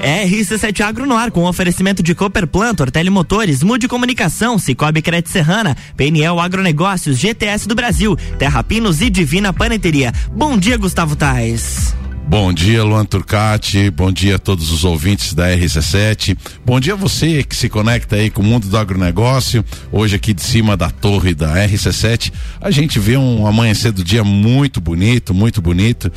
RC7 Agro no ar com oferecimento de Cooper Plantor, Telemotores, Mude Comunicação, Cicobi Credit Serrana, PNL Agronegócios, GTS do Brasil, Terra Pinos e Divina Paneteria. Bom dia, Gustavo Tais. Bom dia, Luan Turcati. Bom dia a todos os ouvintes da RC7. Bom dia a você que se conecta aí com o mundo do agronegócio. Hoje aqui de cima da torre da RC7, a gente vê um amanhecer do dia muito bonito, muito bonito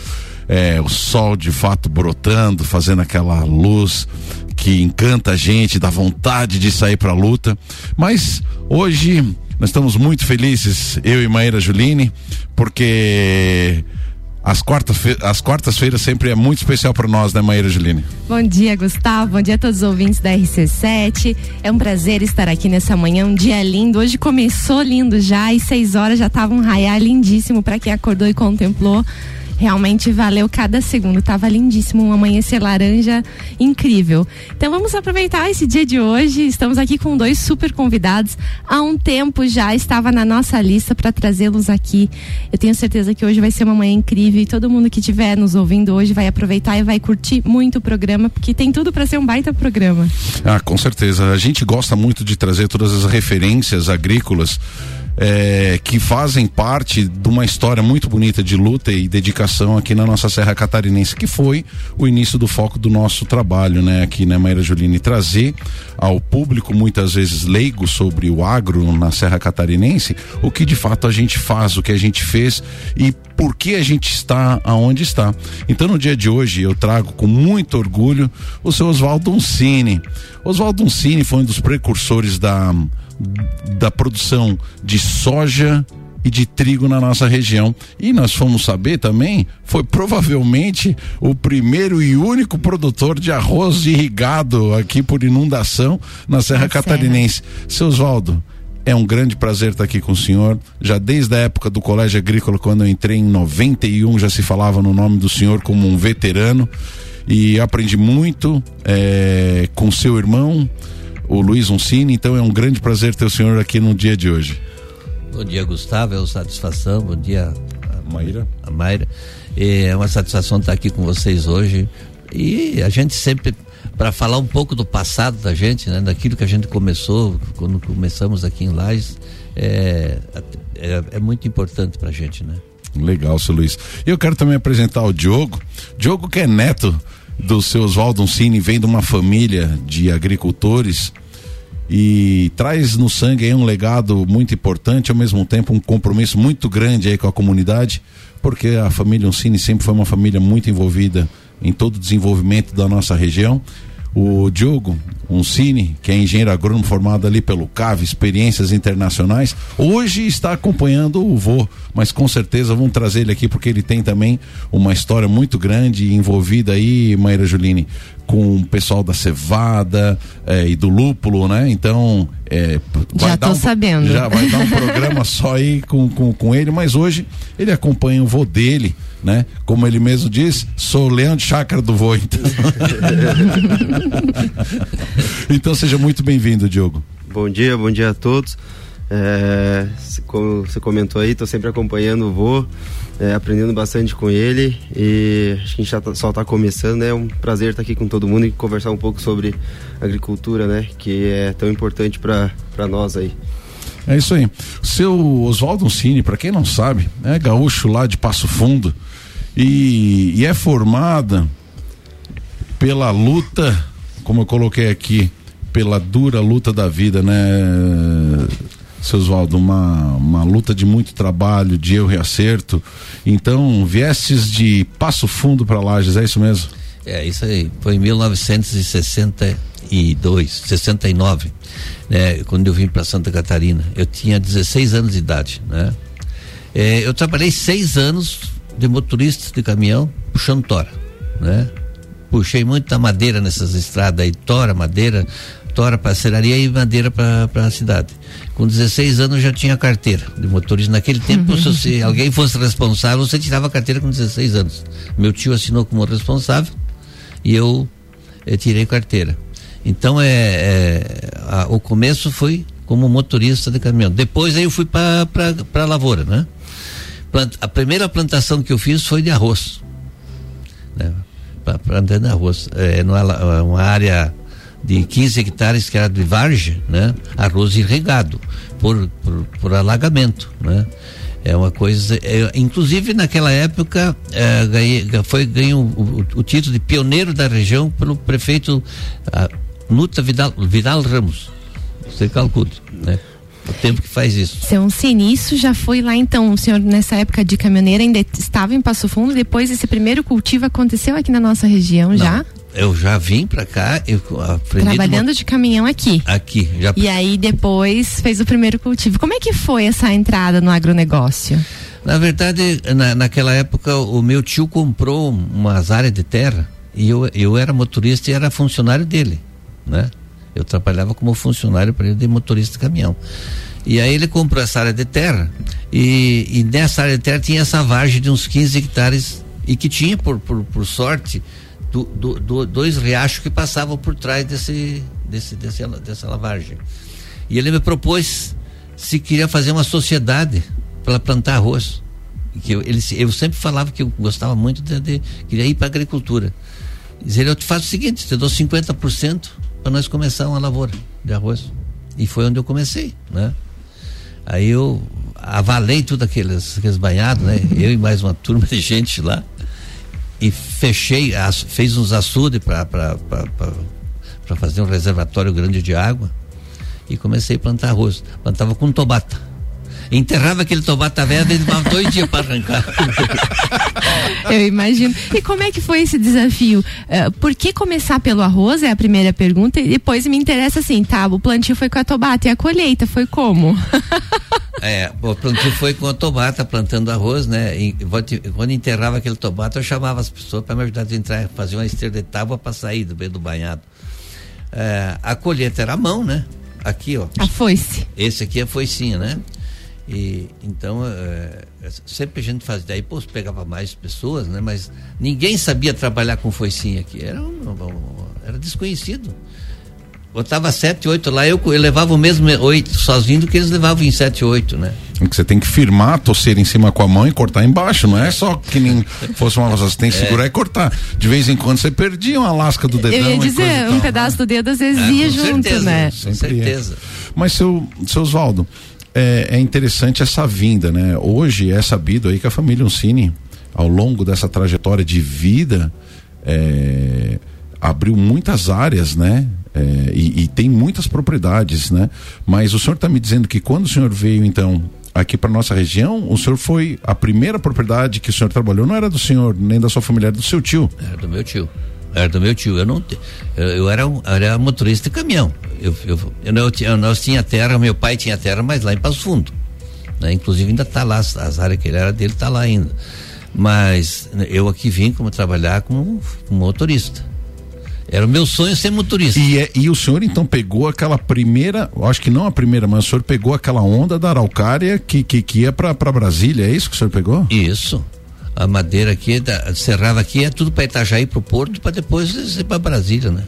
é, o sol de fato brotando, fazendo aquela luz que encanta a gente, dá vontade de sair para a luta. Mas hoje nós estamos muito felizes, eu e Maíra Juline, porque as quartas-feiras as quartas sempre é muito especial para nós, né, Maíra Juline? Bom dia, Gustavo. Bom dia a todos os ouvintes da RC7. É um prazer estar aqui nessa manhã, um dia lindo. Hoje começou lindo já e seis horas já estava um raiar lindíssimo para quem acordou e contemplou. Realmente valeu cada segundo. Tava lindíssimo, um amanhecer laranja incrível. Então vamos aproveitar esse dia de hoje. Estamos aqui com dois super convidados. Há um tempo já estava na nossa lista para trazê-los aqui. Eu tenho certeza que hoje vai ser uma manhã incrível e todo mundo que estiver nos ouvindo hoje vai aproveitar e vai curtir muito o programa, porque tem tudo para ser um baita programa. Ah, com certeza. A gente gosta muito de trazer todas as referências agrícolas é, que fazem parte de uma história muito bonita de luta e dedicação aqui na nossa Serra Catarinense, que foi o início do foco do nosso trabalho, né? Aqui, né, Maíra Juline, trazer ao público, muitas vezes leigo sobre o agro na Serra Catarinense, o que de fato a gente faz, o que a gente fez e por que a gente está aonde está. Então, no dia de hoje, eu trago com muito orgulho o seu Oswaldo Uncini. Oswaldo Uncini foi um dos precursores da da produção de soja e de trigo na nossa região. E nós fomos saber também, foi provavelmente o primeiro e único produtor de arroz irrigado aqui por inundação na Serra Catarinense. Seu Oswaldo, é um grande prazer estar aqui com o senhor. Já desde a época do Colégio Agrícola, quando eu entrei em 91, já se falava no nome do senhor como um veterano. E aprendi muito é, com seu irmão, o Luiz Uncini. Então é um grande prazer ter o senhor aqui no dia de hoje. Bom dia, Gustavo. É uma satisfação. Bom dia, a Maíra. A Maíra. É uma satisfação estar aqui com vocês hoje. E a gente sempre para falar um pouco do passado da gente, né, daquilo que a gente começou quando começamos aqui em Lages, é, é, é muito importante para a gente, né? Legal, seu Luiz. Eu quero também apresentar o Diogo. Diogo que é neto do seu Oswaldo Cine, vem de uma família de agricultores e traz no sangue aí um legado muito importante, ao mesmo tempo um compromisso muito grande aí com a comunidade, porque a família Uncini sempre foi uma família muito envolvida em todo o desenvolvimento da nossa região. O Diogo Uncini, que é engenheiro agrônomo formado ali pelo CAV, experiências internacionais, hoje está acompanhando o vô, mas com certeza vamos trazer ele aqui porque ele tem também uma história muito grande envolvida aí, Maíra Juline, com o pessoal da cevada é, e do lúpulo, né? Então, é, já tô um, sabendo. Já vai dar um programa só aí com, com, com ele, mas hoje ele acompanha o vô dele, né? Como ele mesmo diz, sou leão de chácara do vô, então. então seja muito bem-vindo, Diogo. Bom dia, bom dia a todos. É, como você comentou aí, estou sempre acompanhando o vô, é, aprendendo bastante com ele e acho que a gente já tá, só está começando, né? É um prazer estar aqui com todo mundo e conversar um pouco sobre agricultura, né? Que é tão importante para nós aí. É isso aí. O seu Oswaldo Cine, para quem não sabe, é gaúcho lá de Passo Fundo e, e é formada pela luta, como eu coloquei aqui, pela dura luta da vida, né, seu Oswaldo? Uma, uma luta de muito trabalho, de erro e acerto. Então, viestes de Passo Fundo para Lages, é isso mesmo? É, isso aí. Foi em 1962, 69, né, quando eu vim para Santa Catarina. Eu tinha 16 anos de idade, né? É, eu trabalhei seis anos de motorista de caminhão puxando tora, né? Puxei muita madeira nessas estradas aí, tora, madeira, tora para serraria e madeira para a cidade. Com 16 anos já tinha carteira de motorista. Naquele tempo, se, se alguém fosse responsável, você tirava a carteira com 16 anos. Meu tio assinou como responsável e eu, eu tirei carteira. Então é, é a, o começo foi como motorista de caminhão. Depois aí eu fui para a lavoura, né? a primeira plantação que eu fiz foi de arroz. Né? Para plantando arroz. É, numa, uma área de 15 hectares que era de vargem, né? Arroz irrigado por, por, por alagamento, né? É uma coisa, é, inclusive naquela época é, ganhei, foi ganhou o, o, título de pioneiro da região pelo prefeito a, Nuta Vidal, Vidal Ramos. Você calcula, né? O tempo que faz isso. Seu Cinício já foi lá então, o senhor nessa época de caminhoneira ainda estava em Passo Fundo, depois esse primeiro cultivo aconteceu aqui na nossa região Não, já? Eu já vim para cá, eu aprendi trabalhando uma... de caminhão aqui. Aqui, já. E aí depois fez o primeiro cultivo. Como é que foi essa entrada no agronegócio? Na verdade, na, naquela época o meu tio comprou umas áreas de terra e eu, eu era motorista e era funcionário dele, né? Eu trabalhava como funcionário para ele de motorista de caminhão. E aí ele comprou essa área de terra e, e nessa área de terra tinha essa vargem de uns 15 hectares e que tinha, por, por, por sorte, do, do, do, dois riachos que passavam por trás desse, desse, desse, dessa lavagem. E ele me propôs se queria fazer uma sociedade para plantar arroz. Que eu, ele, eu sempre falava que eu gostava muito de, de queria ir para agricultura. Dizer, eu te faço o seguinte, te dou 50% para nós começar uma lavoura de arroz. E foi onde eu comecei, né? Aí eu avalei tudo aqueles, aqueles banhados, né? Eu e mais uma turma de gente lá. E fechei, as, fez uns açudes para fazer um reservatório grande de água. E comecei a plantar arroz. Plantava com tobata enterrava aquele tomate velho, demorava dois dias para arrancar. Eu imagino. E como é que foi esse desafio? Uh, por que começar pelo arroz? É a primeira pergunta. E depois me interessa assim, tá? O plantio foi com a tomate e a colheita foi como? é, o plantio foi com a tomata, plantando arroz, né? E, quando enterrava aquele tomate, eu chamava as pessoas para me ajudar a entrar, fazer uma esteira de tábua para sair do meio do banhado. É, a colheita era a mão, né? Aqui, ó. A foice. Esse aqui é a foicinha, né? E então é, sempre a gente fazia, daí pô, pegava mais pessoas, né? Mas ninguém sabia trabalhar com foicinha aqui, era, um, era desconhecido. Botava sete, oito lá, eu, eu levava o mesmo oito sozinho do que eles levavam em sete, oito, né? Você tem que firmar, torcer em cima com a mão e cortar embaixo, não é só que nem fosse uma você tem que segurar é. e cortar. De vez em quando você perdia uma lasca do dedão. Eu ia dizer, um pedaço do dedo às vezes é, ia junto, certeza, né? Com certeza. É. Mas seu, seu Oswaldo, é, é, interessante essa vinda, né? Hoje é sabido aí que a família Uncini, ao longo dessa trajetória de vida, é, abriu muitas áreas, né? É, e, e, tem muitas propriedades, né? Mas o senhor está me dizendo que quando o senhor veio, então, aqui para nossa região, o senhor foi a primeira propriedade que o senhor trabalhou não era do senhor nem da sua família, era do seu tio. Era do meu tio. Era do meu tio. Eu não, eu, eu era, um, era motorista de caminhão. Eu, eu, eu, eu, tinha terra, meu pai tinha terra, mas lá em Passo Fundo. Né? Inclusive ainda está lá, as áreas que ele era dele está lá ainda. Mas eu aqui vim como trabalhar como, como motorista. Era o meu sonho ser motorista. E, é, e o senhor então pegou aquela primeira, acho que não a primeira, mas o senhor pegou aquela onda da Araucária que, que, que ia para Brasília, é isso que o senhor pegou? Isso a madeira aqui, da, serrava aqui, é tudo para Itajaí, para o Porto, para depois ir para Brasília, né?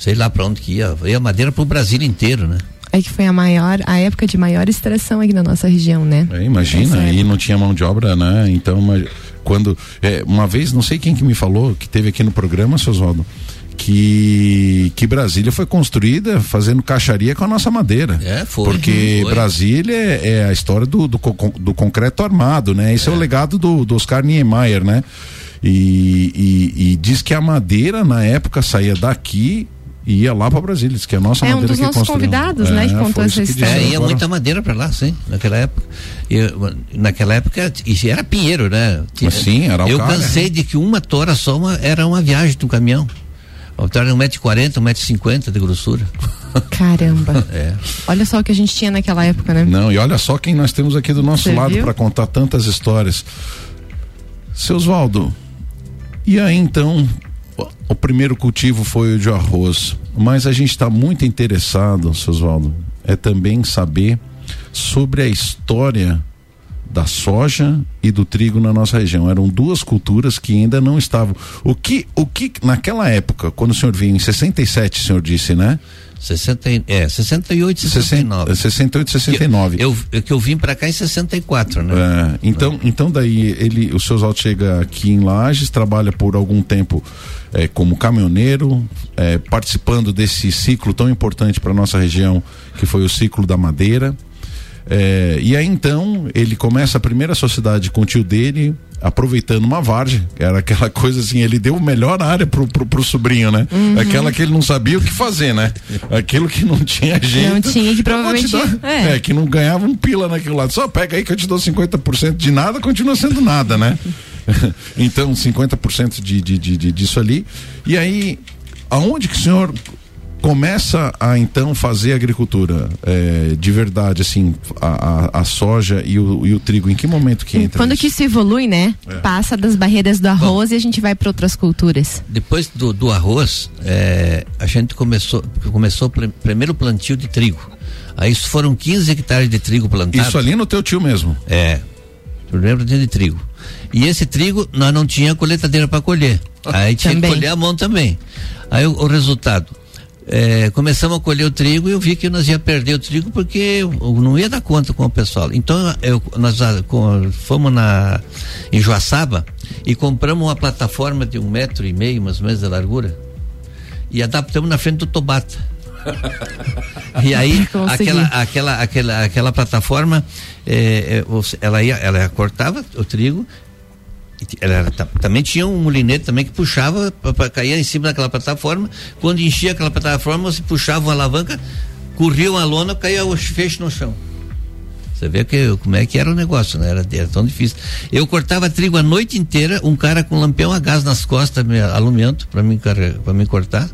Sei lá para onde que ia. Ia madeira para o Brasil inteiro, né? É que foi a maior, a época de maior extração aqui na nossa região, né? É, imagina, aí não tinha mão de obra, né? Então, quando, é, uma vez, não sei quem que me falou, que teve aqui no programa, seu Oswaldo, que, que Brasília foi construída fazendo caixaria com a nossa madeira. É, foi. Porque foi. Brasília é, é, a história do, do, do, concreto armado, né? Esse é, é o legado do, do Oscar Niemeyer, né? E, e, e, diz que a madeira na época saía daqui e ia lá para Brasília, que a nossa é madeira um dos nossos convidados, é, né, que contou essa história. É, ia muita madeira para lá, sim, naquela época. Eu, naquela época, isso era pinheiro, né? Sim, era o Eu cansei de que uma tora só uma, era uma viagem do caminhão. O é 1,40m, 1,50m de grossura. Caramba. É. Olha só o que a gente tinha naquela época, né? Não, e olha só quem nós temos aqui do nosso Você lado para contar tantas histórias. Seu Oswaldo, e aí então, o primeiro cultivo foi o de arroz, mas a gente está muito interessado, Oswaldo, é também saber sobre a história da soja e do trigo na nossa região. Eram duas culturas que ainda não estavam. O que, o que naquela época, quando o senhor vinha em 67, o senhor disse, né? 60, é, 68 e 69. 68 e 69. Eu, eu, que eu vim para cá em 64, né? É, então, então daí ele, o seu Oswaldo chega aqui em Lages, trabalha por algum tempo é, como caminhoneiro, é, participando desse ciclo tão importante para nossa região, que foi o ciclo da madeira. É, e aí então ele começa a primeira sociedade com o tio dele, aproveitando uma vargem, era aquela coisa assim, ele deu a melhor área pro, pro, pro sobrinho, né? Uhum. Aquela que ele não sabia o que fazer, né? Aquilo que não tinha jeito. Não tinha, que provavelmente. Dar, é. é. que não ganhava um pila naquele lado. Só pega aí que eu te dou 50% de nada, continua sendo nada, né? então, 50% de, de, de, de, disso ali. E aí, aonde que o senhor começa a então fazer agricultura é, de verdade, assim, a, a, a, soja e o, e o trigo, em que momento que entra? Quando que se evolui, né? É. Passa das barreiras do arroz Bom, e a gente vai para outras culturas. Depois do, do arroz, é, a gente começou, começou o primeiro plantio de trigo. Aí foram 15 hectares de trigo plantados. Isso ali no teu tio mesmo? É, primeiro plantio de trigo. E esse trigo nós não tinha coletadeira para colher. Aí tinha também. que colher a mão também. Aí o, o resultado, é, começamos a colher o trigo e eu vi que nós ia perder o trigo porque eu não ia dar conta com o pessoal. Então eu, nós ah, fomos na, em Joaçaba e compramos uma plataforma de um metro e meio, mais ou menos, de largura e adaptamos na frente do Tobata. e aí aquela, aquela, aquela, aquela plataforma é, é ela ia, ela cortava o trigo ela também tinha um molinete também que puxava para cair em cima daquela plataforma. Quando enchia aquela plataforma, você puxava uma alavanca, corria uma lona, caía o feixe no chão. Você vê que, como é que era o negócio, né? Era, era tão difícil. Eu cortava trigo a noite inteira, um cara com lampião a gás nas costas, me alumento, para mim, para mim cortar.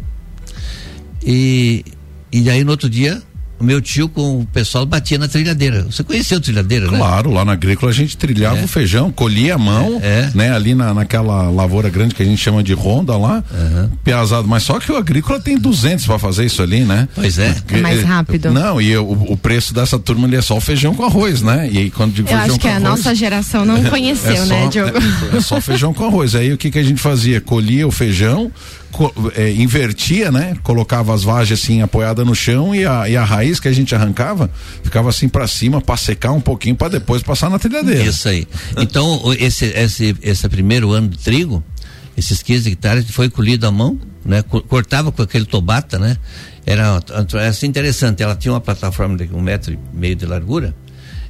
E, e aí no outro dia o meu tio com o pessoal batia na trilhadeira. Você conheceu a trilhadeira, claro, né? Claro, lá na agrícola a gente trilhava é. o feijão, colhia a mão, é, é. né? Ali na, naquela lavoura grande que a gente chama de ronda lá, uhum. piazado. Mas só que o agrícola tem 200 para fazer isso ali, né? Pois é. É mais rápido. Não, e o, o preço dessa turma ali é só o feijão com arroz, né? E aí quando digo Eu feijão acho que a arroz, nossa geração não conheceu, é né, Diogo? É, só feijão com arroz. Aí o que que a gente fazia? Colhia o feijão, é, invertia, né? Colocava as vagens assim apoiada no chão e a, e a raiz que a gente arrancava ficava assim para cima para secar um pouquinho para depois passar na trilhadeira. Isso aí. Então esse esse esse primeiro ano de trigo, esses 15 hectares foi colhido à mão, né? Cortava com aquele tobata, né? Era, era assim interessante. Ela tinha uma plataforma de um metro e meio de largura.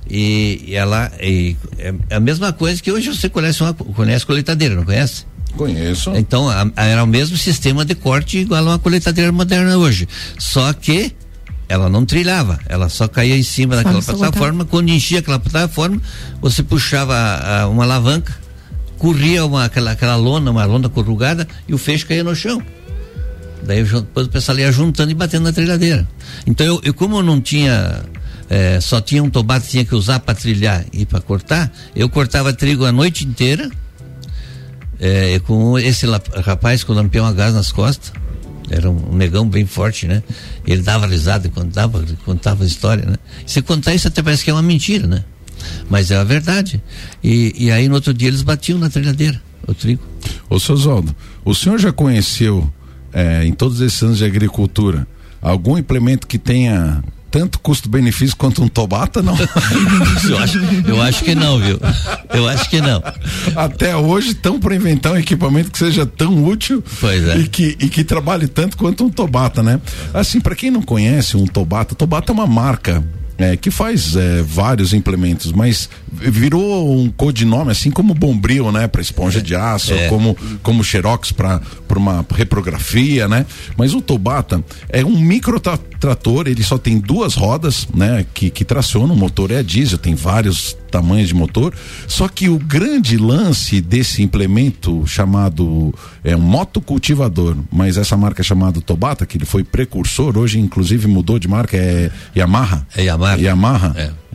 E, e ela e, é a mesma coisa que hoje você conhece uma conhece não conhece? Conheço. Então, a, a, era o mesmo sistema de corte igual a uma coletadeira moderna hoje. Só que ela não trilhava, ela só caía em cima só daquela plataforma. Quando enchia aquela plataforma, você puxava a, a, uma alavanca, corria uma, aquela, aquela lona, uma lona corrugada, e o feixe caía no chão. Daí depois o pessoal ia juntando e batendo na trilhadeira. Então, eu, eu como eu não tinha é, só tinha um tomate tinha que usar para trilhar e para cortar, eu cortava trigo a noite inteira é, com esse rapaz com o lampião a gás nas costas. Era um, negão bem forte, né? Ele dava risada quando dava, contava história, né? Se contar isso até parece que é uma mentira, né? Mas é a verdade. E, e aí no outro dia eles batiam na trilhadeira, o trigo. Ô, seu Zoldo, o senhor já conheceu, é, em todos esses anos de agricultura, algum implemento que tenha tanto custo-benefício quanto um Tobata, não? eu, acho, eu acho que não, viu? Eu acho que não. Até hoje, tão para inventar um equipamento que seja tão útil é. e, que, e que trabalhe tanto quanto um Tobata, né? Assim, para quem não conhece um Tobata, Tobata é uma marca é, que faz é, vários implementos, mas virou um codinome assim como Bombril, né, para esponja é, de aço, é. como como Xerox para uma reprografia, né? Mas o Tobata é um micro trator, ele só tem duas rodas, né, que que tracionam, o motor é diesel, tem vários tamanhos de motor. Só que o grande lance desse implemento chamado é um motocultivador, mas essa marca é chamada Tobata, que ele foi precursor, hoje inclusive mudou de marca, é Yamaha. É Yamaha. Yamaha. É.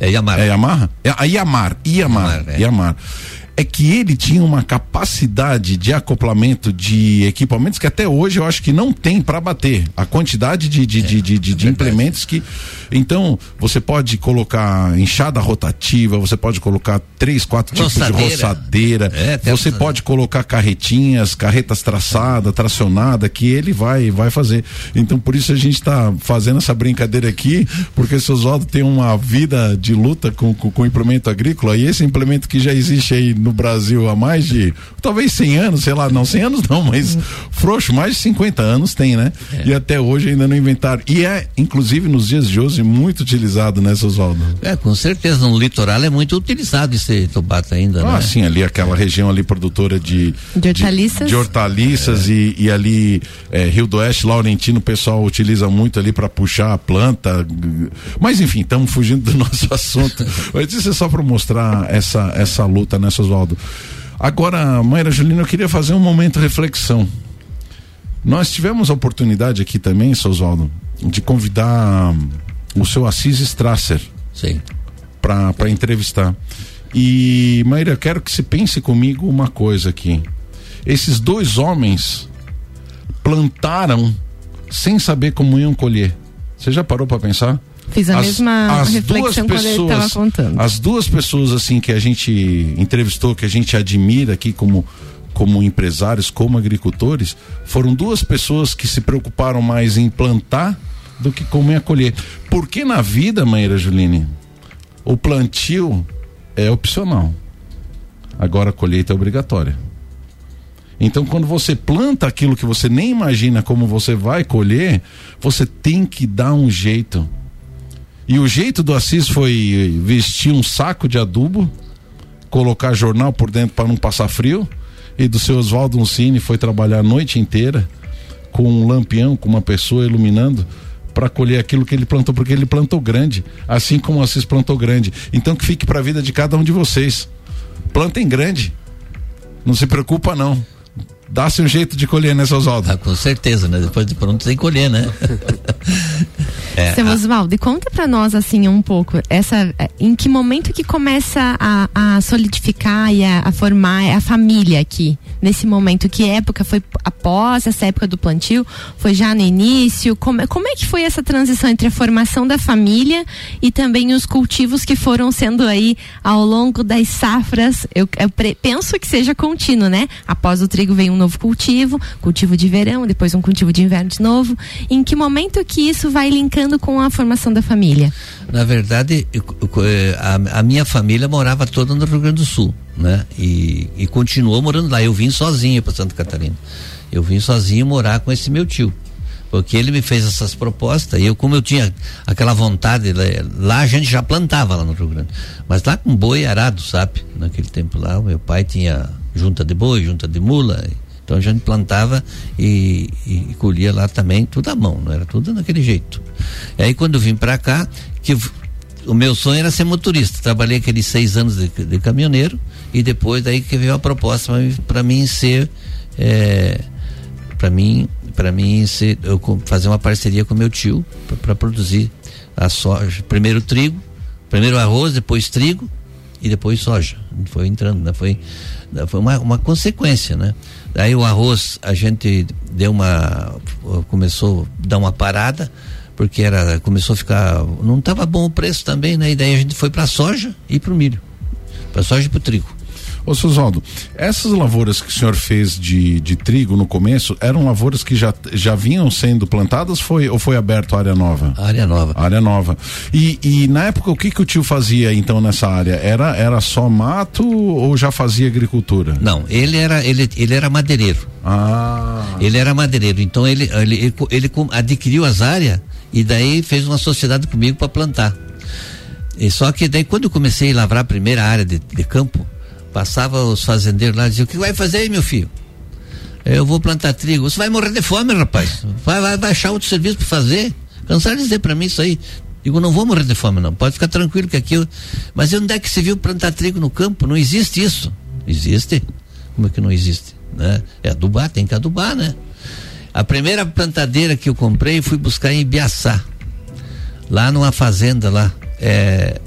É Yamaha. É Yamaha? É a Yamar, Yamar, Yamar. É. é que ele tinha uma capacidade de acoplamento de equipamentos que até hoje eu acho que não tem para bater. A quantidade de, de, é, de, de, de, de implementos que então você pode colocar enxada rotativa você pode colocar três quatro tipos de roçadeira. é, você pode colocar carretinhas carretas traçada tracionada que ele vai vai fazer. Então por isso a gente está fazendo essa brincadeira aqui porque o seu Oswaldo tem uma vida de luta com, com, com implemento agrícola e esse implemento que já existe aí no Brasil há mais de talvez 100 anos, sei lá, não 100 anos não, mas frouxo, mais de 50 anos tem, né? É. E até hoje ainda não inventaram. E é, inclusive, nos dias de hoje, muito utilizado, né, Oswaldo? É, com certeza. No litoral é muito utilizado esse tomate ainda, ah, né? sim, ali aquela região ali produtora de... De hortaliças. De, de hortaliças é. e, e, ali é, Rio do Oeste, Laurentino, o pessoal utiliza muito ali para puxar a planta. Mas enfim, estamos fugindo do nosso assunto. Mas isso é só para mostrar essa, essa luta, né, Oswaldo? Agora, Maíra Julina, eu queria fazer um momento de reflexão. Nós tivemos a oportunidade aqui também, Oswaldo, de convidar o seu Assis Strasser para entrevistar. E, Maíra, quero que se pense comigo uma coisa aqui. Esses dois homens plantaram sem saber como iam colher. Você já parou para pensar? Fiz a as, mesma as reflexão quando pessoas, ele estava contando. As duas pessoas assim que a gente entrevistou, que a gente admira aqui como como empresários, como agricultores, foram duas pessoas que se preocuparam mais em plantar do que como em acolher. Porque na vida, Maíra Juline, o plantio é opcional. Agora a colheita é obrigatória. Então, quando você planta aquilo que você nem imagina como você vai colher, você tem que dar um jeito e o jeito do Assis foi vestir um saco de adubo, colocar jornal por dentro para não passar frio. E do seu Oswaldo Uncini foi trabalhar a noite inteira com um lampião, com uma pessoa iluminando para colher aquilo que ele plantou, porque ele plantou grande, assim como o Assis plantou grande. Então que fique para a vida de cada um de vocês. Plantem grande. Não se preocupa não. Dá-se um jeito de colher, né, Oswaldo? Ah, com certeza, né? Depois de pronto tem que colher, né? é, Seu Oswaldo, e conta para nós assim um pouco, essa, é, em que momento que começa a, a solidificar e a, a, formar a família aqui? Nesse momento, que época foi após essa época do plantio? Foi já no início? Como, como é que foi essa transição entre a formação da família e também os cultivos que foram sendo aí ao longo das safras? Eu, eu penso que seja contínuo, né? Após o trigo vem um novo cultivo, cultivo de verão, depois um cultivo de inverno de novo. Em que momento que isso vai linkando com a formação da família? Na verdade, eh, a, a minha família morava toda no Rio Grande do Sul, né? E, e continuou morando lá. Eu vim sozinho para Santa Catarina. Eu vim sozinho morar com esse meu tio porque ele me fez essas propostas e eu como eu tinha aquela vontade lá a gente já plantava lá no Rio Grande mas lá com boi arado sabe naquele tempo lá o meu pai tinha junta de boi junta de mula então a gente plantava e, e, colhia lá também tudo à mão, não era tudo daquele jeito. Aí quando eu vim para cá, que o meu sonho era ser motorista. Trabalhei aqueles seis anos de, de caminhoneiro e depois daí que veio a proposta para mim ser é, para mim para mim ser eu fazer uma parceria com meu tio para produzir a soja primeiro trigo primeiro arroz depois trigo e depois soja foi entrando né? foi foi uma, uma consequência né Aí o arroz a gente deu uma começou a dar uma parada porque era começou a ficar não estava bom o preço também, né? E daí a gente foi para soja e para o milho, para soja e para o trigo. Ô Susaldo, essas lavouras que o senhor fez de, de trigo no começo eram lavouras que já, já vinham sendo plantadas foi, ou foi aberto a área nova? Área nova. Área nova. E, e na época o que, que o tio fazia então nessa área? Era, era só mato ou já fazia agricultura? Não, ele era, ele, ele era madeireiro. Ah. Ele era madeireiro, então ele, ele, ele, ele adquiriu as áreas e daí fez uma sociedade comigo para plantar. E só que daí quando eu comecei a lavrar a primeira área de, de campo, Passava os fazendeiros lá e diziam, o que vai fazer aí, meu filho? Eu vou plantar trigo. Você vai morrer de fome, rapaz. Vai, vai, vai achar outro serviço para fazer. Cansaram de dizer para mim isso aí. Digo, não vou morrer de fome, não. Pode ficar tranquilo que aqui. Eu... Mas onde é que se viu plantar trigo no campo? Não existe isso. Existe? Como é que não existe? Né? É adubar, tem que adubar, né? A primeira plantadeira que eu comprei, fui buscar em Ibiaçá. Lá numa fazenda lá. É,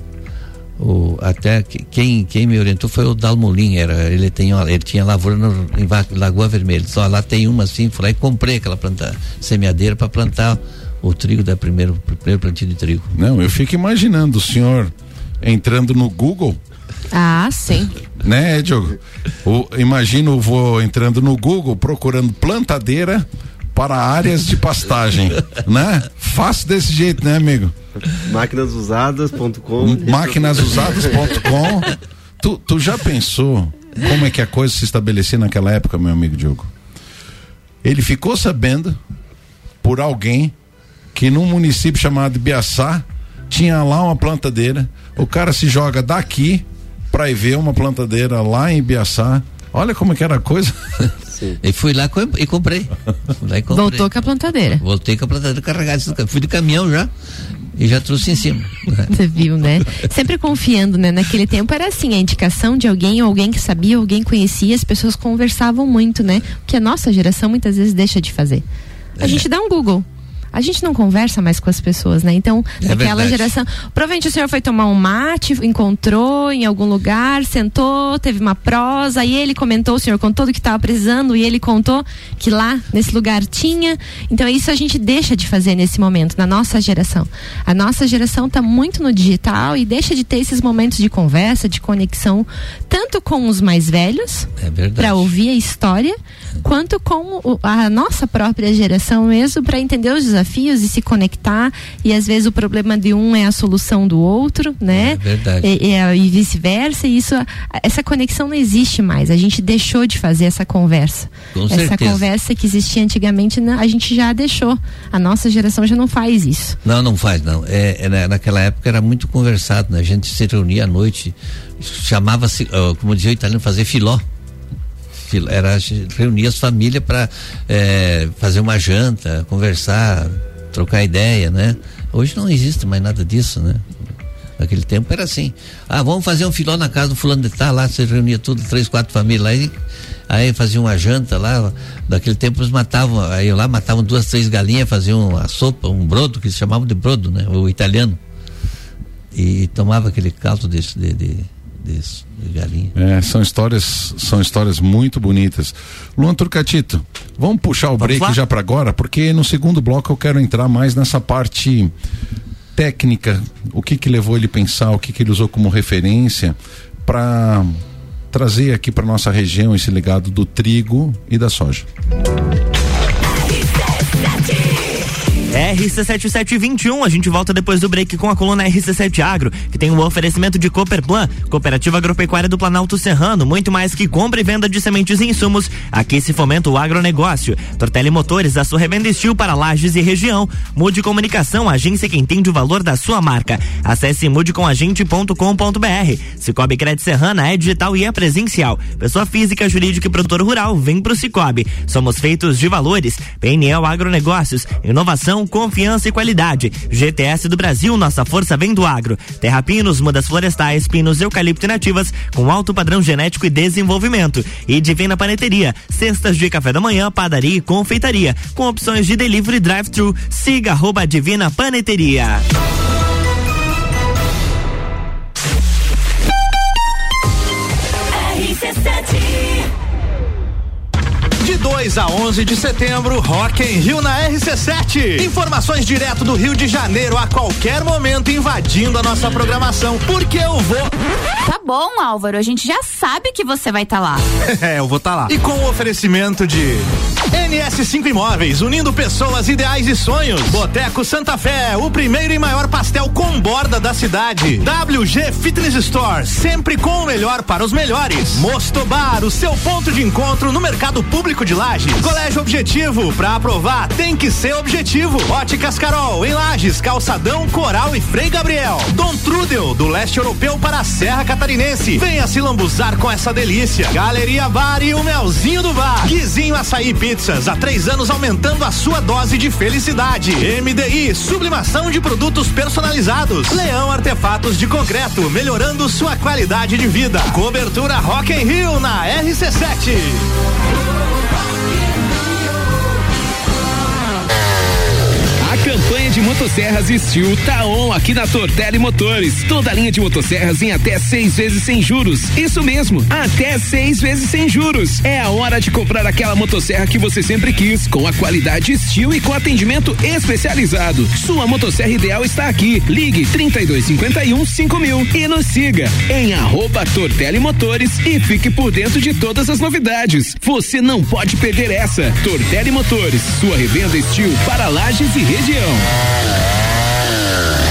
O, até que, quem, quem me orientou foi o Dalmolin, era, ele, tem, ele tinha lavoura no, em Lagoa Vermelha. Só lá tem uma assim, fui lá e comprei aquela planta semeadeira para plantar o trigo da primeiro, primeiro plantio de trigo. Não, eu fico imaginando o senhor entrando no Google. Ah, sim. Né, Diogo? O, imagino vou entrando no Google procurando plantadeira para áreas de pastagem, né? Fácil desse jeito, né, amigo? Máquinasusadas.com Máquinasusadas.com tu, tu já pensou como é que a coisa se estabelecia naquela época, meu amigo Diogo? Ele ficou sabendo por alguém que num município chamado Biaçá tinha lá uma plantadeira. O cara se joga daqui para ir ver uma plantadeira lá em Biaçá. Olha como é que era a coisa. Sim. E fui lá e comprei. Lá e comprei. Voltou com a plantadeira. Voltei com a plantadeira carregada. Fui de caminhão já e já trouxe em cima. Você viu, né? Sempre confiando, né? Naquele tempo era assim, a indicação de alguém, ou alguém que sabia, alguém conhecia, as pessoas conversavam muito, né? O que a nossa geração muitas vezes deixa de fazer. A é. gente dá um Google a gente não conversa mais com as pessoas, né? Então, é naquela verdade. geração, provavelmente o senhor foi tomar um mate, encontrou em algum lugar, sentou, teve uma prosa, e ele comentou, o senhor contou do que estava precisando, e ele contou que lá, nesse lugar, tinha. Então, isso a gente deixa de fazer nesse momento, na nossa geração. A nossa geração está muito no digital e deixa de ter esses momentos de conversa, de conexão, tanto com os mais velhos, é para ouvir a história, quanto com a nossa própria geração mesmo, para entender os desafios desafios e se conectar e às vezes o problema de um é a solução do outro, né? É verdade. E, e, e vice-versa. E isso, essa conexão não existe mais. A gente deixou de fazer essa conversa. Com essa certeza. conversa que existia antigamente, a gente já deixou. A nossa geração já não faz isso. Não, não faz não. É, é né, naquela época era muito conversado, né? A gente se reunia à noite, chamava-se, como dizia o italiano, fazer filó era reunir as famílias para é, fazer uma janta, conversar, trocar ideia, né? Hoje não existe mais nada disso, né? Naquele tempo era assim. Ah, vamos fazer um filó na casa do fulano de tal, lá você reunia tudo, três, quatro famílias lá e aí faziam uma janta lá, daquele tempo eles matavam, aí lá matavam duas, três galinhas, faziam uma sopa, um brodo, que se chamava de brodo, né? O italiano. E, e tomava aquele caldo desse, de, de desse, de galinha. É, são histórias, são histórias muito bonitas. Luan Turcatito, vamos puxar o vamos break lá? já para agora, porque no segundo bloco eu quero entrar mais nessa parte técnica, o que que levou ele a pensar, o que que ele usou como referência para trazer aqui para nossa região esse legado do trigo e da soja. RC7721, a gente volta depois do break com a coluna RC7 Agro, que tem um oferecimento de Cooperplan, Cooperativa Agropecuária do Planalto Serrano, muito mais que compra e venda de sementes e insumos. Aqui se fomenta o agronegócio. Tortelli Motores, a sua revenda estil para lajes e região. Mude Comunicação, agência que entende o valor da sua marca. Acesse mudecomagente.com.br. Cicobi Crédito Serrana é digital e é presencial. Pessoa física, jurídica e produtor rural, vem pro Cicobi. Somos feitos de valores. PNL Agronegócios, inovação confiança e qualidade. GTS do Brasil, nossa força vem do agro. Terra Pinos, mudas florestais, pinos, eucalipto e nativas, com alto padrão genético e desenvolvimento. E Divina Paneteria, cestas de café da manhã, padaria e confeitaria, com opções de delivery drive-thru. Siga arroba Divina Paneteria. 2 a 11 de setembro, Rock em Rio na RC7. Informações direto do Rio de Janeiro a qualquer momento invadindo a nossa programação, porque eu vou. Tá bom, Álvaro, a gente já sabe que você vai estar tá lá. é, eu vou estar tá lá. E com o oferecimento de NS5 Imóveis, unindo pessoas, ideais e sonhos. Boteco Santa Fé, o primeiro e maior pastel com borda da cidade. WG Fitness Store, sempre com o melhor para os melhores. Mosto Bar, o seu ponto de encontro no mercado público de Lages. Colégio Objetivo, pra aprovar tem que ser objetivo. Óticas Carol, em Lages, Calçadão, Coral e Frei Gabriel. Dom Trudel, do leste europeu para a Serra Catarinense. Venha se lambuzar com essa delícia. Galeria Bar e o Melzinho do Bar. Guizinho Açaí Pizzas, há três anos aumentando a sua dose de felicidade. MDI, sublimação de produtos personalizados. Leão Artefatos de Concreto, melhorando sua qualidade de vida. Cobertura Rock in Rio na RC7. De motosserras Steel tá on aqui na Tortelli Motores. Toda a linha de motosserras em até seis vezes sem juros. Isso mesmo, até seis vezes sem juros. É a hora de comprar aquela motosserra que você sempre quis, com a qualidade Steel e com atendimento especializado. Sua motosserra ideal está aqui. Ligue 3251 5000 e nos siga em arroba Tortelli Motores e fique por dentro de todas as novidades. Você não pode perder essa. Tortelli Motores, sua revenda Steel para lajes e região. Yeah.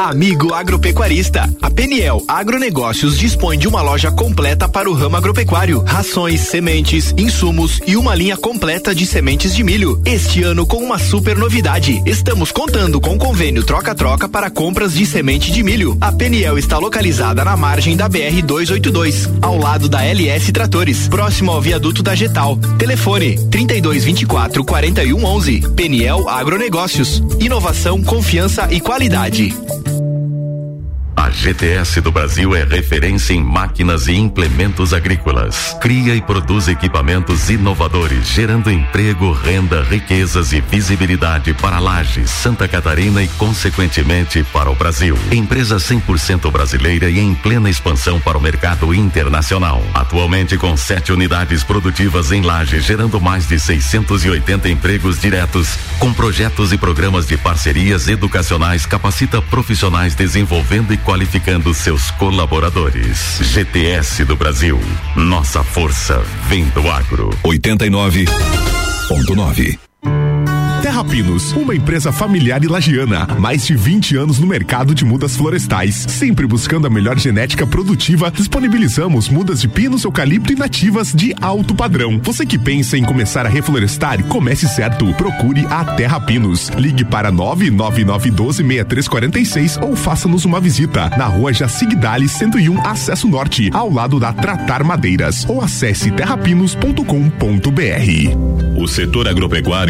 Amigo agropecuarista, a Peniel Agronegócios dispõe de uma loja completa para o ramo agropecuário, rações, sementes, insumos e uma linha completa de sementes de milho. Este ano com uma super novidade, estamos contando com convênio troca-troca para compras de semente de milho. A Peniel está localizada na margem da BR 282, ao lado da LS Tratores, próximo ao viaduto da Getal. Telefone 3224 4111. Peniel Agronegócios. Inovação, confiança e qualidade. A GTS do Brasil é referência em máquinas e implementos agrícolas. Cria e produz equipamentos inovadores, gerando emprego, renda, riquezas e visibilidade para Lages, Santa Catarina e, consequentemente, para o Brasil. Empresa 100% brasileira e em plena expansão para o mercado internacional. Atualmente com sete unidades produtivas em Lages, gerando mais de 680 empregos diretos, com projetos e programas de parcerias educacionais, capacita profissionais desenvolvendo e qualificando seus colaboradores. GTS do Brasil. Nossa força vem do agro. 89.9 Terra Pinos, uma empresa familiar e lagiana, mais de 20 anos no mercado de mudas florestais, sempre buscando a melhor genética produtiva, disponibilizamos mudas de pinos, eucalipto e nativas de alto padrão. Você que pensa em começar a reflorestar, comece certo. Procure a Terra Pinos. Ligue para 999126346 ou faça-nos uma visita na rua Jacigdali 101, acesso norte, ao lado da Tratar Madeiras, ou acesse terrapinos.com.br. O setor agropecuário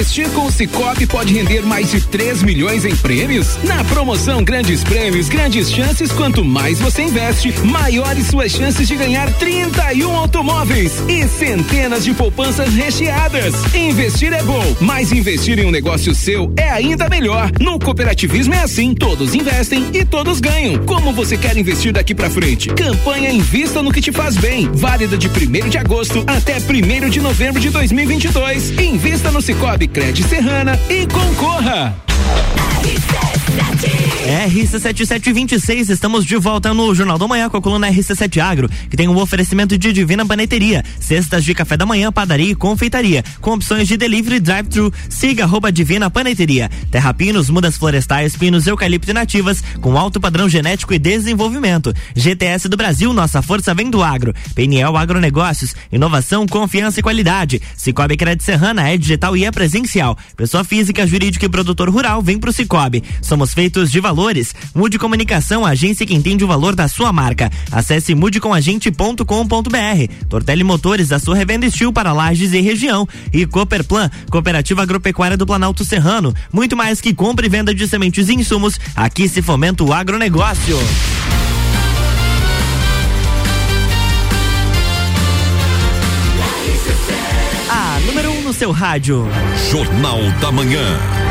Investir com o Cicobi pode render mais de 3 milhões em prêmios? Na promoção Grandes Prêmios, grandes chances, quanto mais você investe, maiores suas chances de ganhar 31 automóveis e centenas de poupanças recheadas. Investir é bom, mas investir em um negócio seu é ainda melhor. No cooperativismo é assim, todos investem e todos ganham. Como você quer investir daqui para frente? Campanha Invista no que te faz bem, válida de 1 de agosto até 1 de novembro de 2022. Invista no Cicobi Cred Serrana e concorra! RC7726, estamos de volta no Jornal da Manhã com a coluna RC7 Agro, que tem um oferecimento de Divina Paneteria, cestas de café da manhã, padaria e confeitaria, com opções de delivery drive-thru. Siga arroba Divina Paneteria. Terra Pinos, mudas florestais, pinos, eucalipto e nativas, com alto padrão genético e desenvolvimento. GTS do Brasil, nossa força vem do agro. PNL Agronegócios, inovação, confiança e qualidade. Cicobi Credit Serrana é digital e é presencial. Pessoa física, jurídica e produtor rural, vem pro Cicobi. Somos feitos de valores. Mude Comunicação, agência que entende o valor da sua marca. Acesse mudecomagente.com.br. Tortelli Motores, a sua revenda estilo para lajes e região. E Cooperplan, Cooperativa Agropecuária do Planalto Serrano. Muito mais que compra e venda de sementes e insumos, aqui se fomenta o agronegócio. A número 1 um no seu rádio. Jornal da Manhã.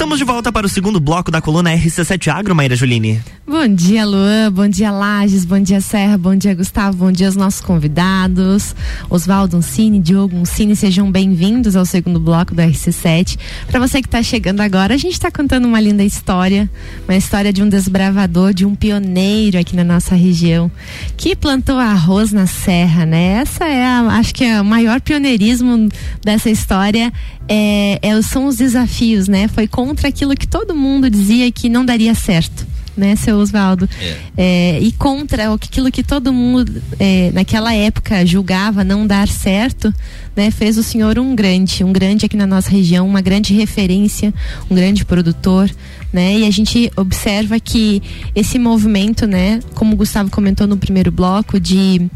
Estamos de volta para o segundo bloco da coluna RC7 Agro, Maíra Juline. Bom dia, Luan. Bom dia, Lages. Bom dia, Serra. Bom dia, Gustavo. Bom dia aos nossos convidados. Oswaldo Uncini, Diogo Uncini, sejam bem-vindos ao segundo bloco do RC7. Para você que está chegando agora, a gente está contando uma linda história, uma história de um desbravador, de um pioneiro aqui na nossa região, que plantou arroz na serra, né? Essa é, a, acho que é o maior pioneirismo dessa história é, é, são os desafios, né? Foi contra aquilo que todo mundo dizia que não daria certo. né, seu Oswaldo? É, e contra aquilo que todo mundo é, naquela época julgava não dar certo, né, fez o senhor um grande, um grande aqui na nossa região, uma grande referência, um grande produtor, né? E a gente observa que esse movimento, né, como o Gustavo comentou no primeiro bloco, de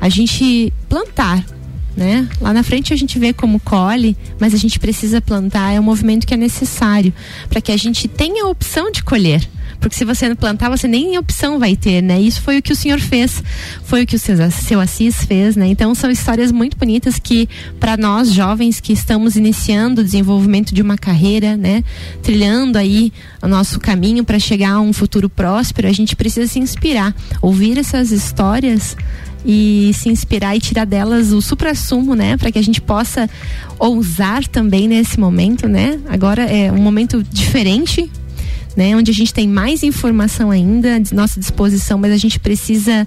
a gente plantar, né? Lá na frente a gente vê como colhe, mas a gente precisa plantar, é um movimento que é necessário para que a gente tenha a opção de colher. Porque se você não plantar, você nem opção vai ter, né? Isso foi o que o senhor fez, foi o que o seu, Assis fez, né? Então são histórias muito bonitas que para nós jovens que estamos iniciando o desenvolvimento de uma carreira, né, trilhando aí o nosso caminho para chegar a um futuro próspero, a gente precisa se inspirar, ouvir essas histórias e se inspirar e tirar delas o supra-sumo, né, para que a gente possa ousar também nesse momento, né? Agora é um momento diferente, né, onde a gente tem mais informação ainda à nossa disposição, mas a gente precisa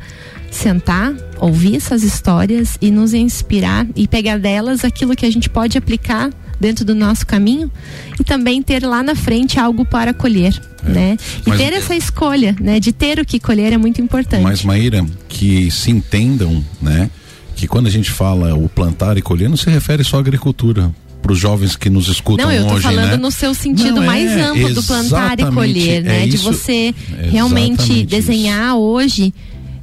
sentar, ouvir essas histórias e nos inspirar e pegar delas aquilo que a gente pode aplicar dentro do nosso caminho e também ter lá na frente algo para colher, né? E Mas- ter essa escolha, né, de ter o que colher é muito importante. Mas, Maíra, que se entendam, né? Que quando a gente fala o plantar e colher, não se refere só à agricultura. Para os jovens que nos escutam Não, eu hoje, falando né? no seu sentido Não, é, mais amplo do plantar e colher, né? é de isso- você é realmente desenhar hoje.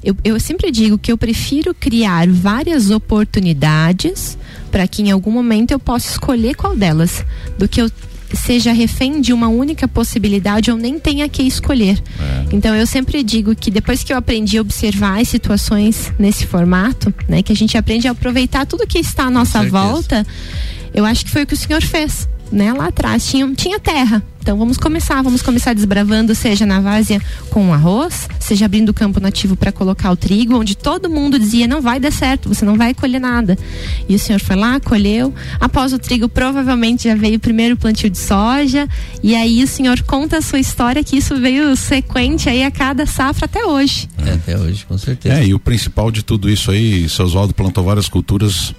Eu, eu sempre digo que eu prefiro criar várias oportunidades para que em algum momento eu possa escolher qual delas, do que eu seja refém de uma única possibilidade ou nem tenha que escolher. Então eu sempre digo que depois que eu aprendi a observar as situações nesse formato, né, que a gente aprende a aproveitar tudo que está à nossa volta, eu acho que foi o que o senhor fez. Né, lá atrás tinha, tinha terra. Então vamos começar, vamos começar desbravando, seja na várzea com o arroz, seja abrindo o campo nativo para colocar o trigo, onde todo mundo dizia não vai dar certo, você não vai colher nada. E o senhor foi lá, colheu. Após o trigo, provavelmente já veio o primeiro plantio de soja. E aí o senhor conta a sua história que isso veio sequente aí a cada safra até hoje. É, até hoje, com certeza. É, e o principal de tudo isso aí, seu Oswaldo plantou várias culturas,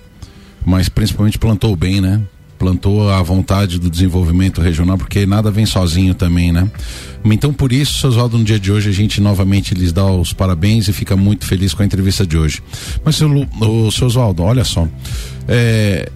mas principalmente plantou bem, né? Plantou a vontade do desenvolvimento regional, porque nada vem sozinho também, né? Então, por isso, Oswaldo, no dia de hoje, a gente novamente lhes dá os parabéns e fica muito feliz com a entrevista de hoje. Mas, seu, o, seu Oswaldo, olha só. é,